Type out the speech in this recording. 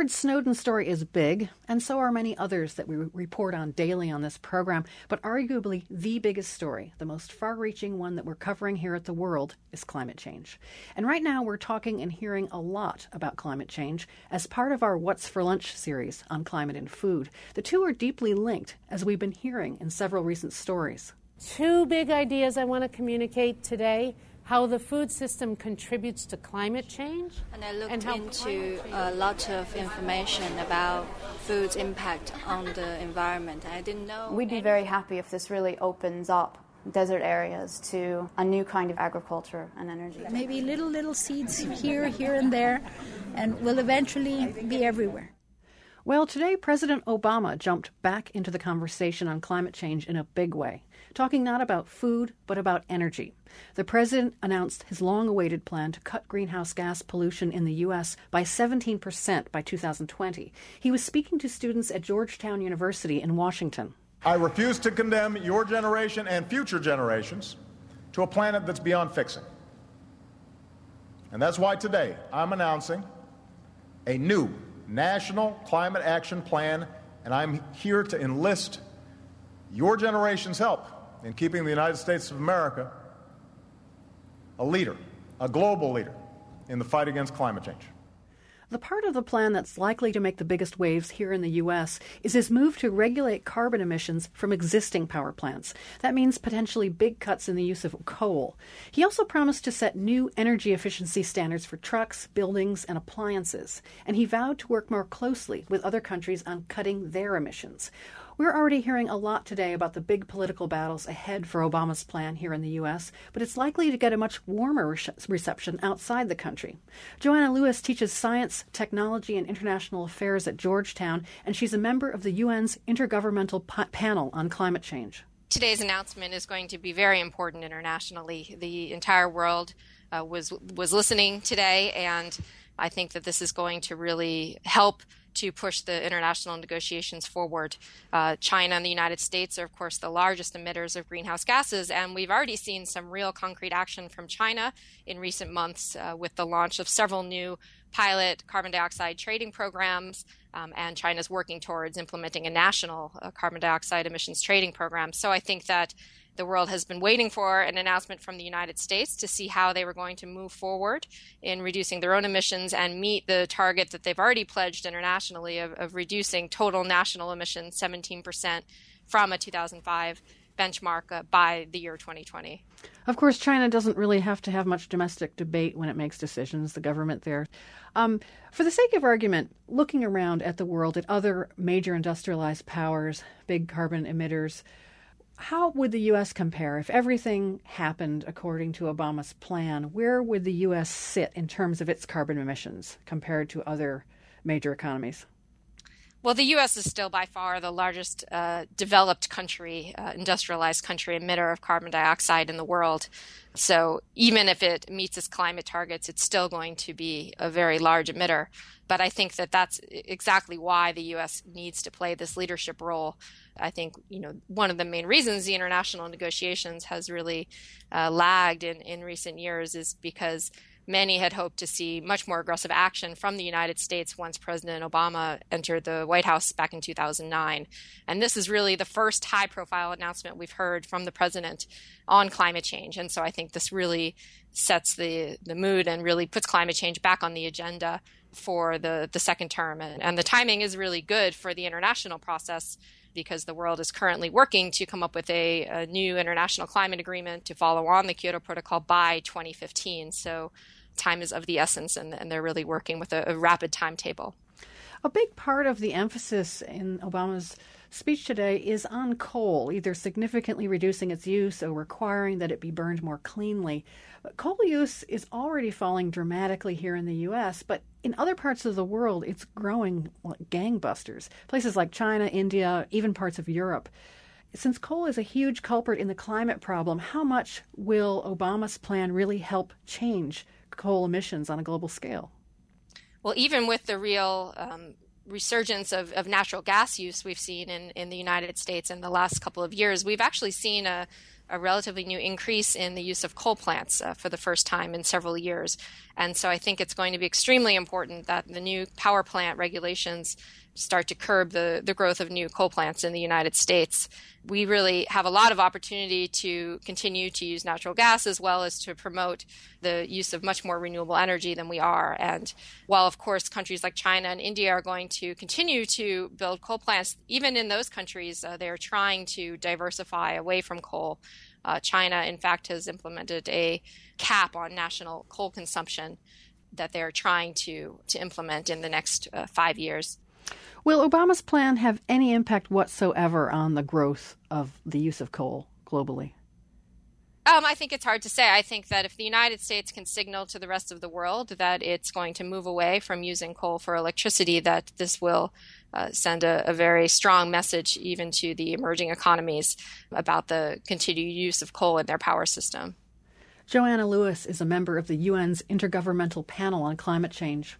Edward Snowden's story is big, and so are many others that we report on daily on this program. But arguably, the biggest story, the most far reaching one that we're covering here at The World, is climate change. And right now, we're talking and hearing a lot about climate change as part of our What's for Lunch series on climate and food. The two are deeply linked, as we've been hearing in several recent stories. Two big ideas I want to communicate today how the food system contributes to climate change. And I looked and into a lot of information about food's impact on the environment. I didn't know. We'd be very happy if this really opens up desert areas to a new kind of agriculture and energy. Maybe little, little seeds here, here, and there, and will eventually be everywhere. Well, today President Obama jumped back into the conversation on climate change in a big way, talking not about food, but about energy. The president announced his long awaited plan to cut greenhouse gas pollution in the U.S. by 17% by 2020. He was speaking to students at Georgetown University in Washington. I refuse to condemn your generation and future generations to a planet that's beyond fixing. And that's why today I'm announcing a new National Climate Action Plan, and I'm here to enlist your generation's help in keeping the United States of America a leader, a global leader in the fight against climate change. The part of the plan that's likely to make the biggest waves here in the U.S. is his move to regulate carbon emissions from existing power plants. That means potentially big cuts in the use of coal. He also promised to set new energy efficiency standards for trucks, buildings, and appliances. And he vowed to work more closely with other countries on cutting their emissions. We're already hearing a lot today about the big political battles ahead for Obama's plan here in the U.S., but it's likely to get a much warmer re- reception outside the country. Joanna Lewis teaches science, technology, and international affairs at Georgetown, and she's a member of the UN's Intergovernmental Panel on Climate Change. Today's announcement is going to be very important internationally. The entire world uh, was was listening today, and I think that this is going to really help to push the international negotiations forward. Uh, China and the United States are, of course, the largest emitters of greenhouse gases, and we've already seen some real concrete action from China in recent months uh, with the launch of several new pilot carbon dioxide trading programs, um, and China's working towards implementing a national uh, carbon dioxide emissions trading program. So I think that the world has been waiting for an announcement from the United States to see how they were going to move forward in reducing their own emissions and meet the target that they've already pledged internationally of, of reducing total national emissions 17% from a 2005 benchmark uh, by the year 2020. Of course, China doesn't really have to have much domestic debate when it makes decisions, the government there. Um, for the sake of argument, looking around at the world, at other major industrialized powers, big carbon emitters, how would the U.S. compare if everything happened according to Obama's plan? Where would the U.S. sit in terms of its carbon emissions compared to other major economies? Well, the U.S. is still by far the largest uh, developed country, uh, industrialized country emitter of carbon dioxide in the world. So even if it meets its climate targets, it's still going to be a very large emitter. But I think that that's exactly why the U.S. needs to play this leadership role I think you know one of the main reasons the international negotiations has really uh, lagged in, in recent years is because many had hoped to see much more aggressive action from the United States once President Obama entered the White House back in 2009. And this is really the first high profile announcement we've heard from the president on climate change. And so I think this really sets the, the mood and really puts climate change back on the agenda for the, the second term. And, and the timing is really good for the international process because the world is currently working to come up with a, a new international climate agreement to follow on the Kyoto Protocol by 2015. So time is of the essence, and, and they're really working with a, a rapid timetable. A big part of the emphasis in Obama's speech today is on coal, either significantly reducing its use or requiring that it be burned more cleanly. But coal use is already falling dramatically here in the U.S., but in other parts of the world, it's growing like gangbusters. Places like China, India, even parts of Europe. Since coal is a huge culprit in the climate problem, how much will Obama's plan really help change coal emissions on a global scale? Well, even with the real um, resurgence of, of natural gas use we've seen in, in the United States in the last couple of years, we've actually seen a, a relatively new increase in the use of coal plants uh, for the first time in several years. And so I think it's going to be extremely important that the new power plant regulations start to curb the, the growth of new coal plants in the United States. We really have a lot of opportunity to continue to use natural gas as well as to promote the use of much more renewable energy than we are. And while, of course, countries like China and India are going to continue to build coal plants, even in those countries, uh, they are trying to diversify away from coal. Uh, China, in fact, has implemented a cap on national coal consumption that they're trying to, to implement in the next uh, five years. Will Obama's plan have any impact whatsoever on the growth of the use of coal globally? Um, I think it's hard to say. I think that if the United States can signal to the rest of the world that it's going to move away from using coal for electricity, that this will uh, send a, a, very strong message even to the emerging economies about the continued use of coal in their power system. Joanna Lewis is a member of the UN's Intergovernmental Panel on Climate Change.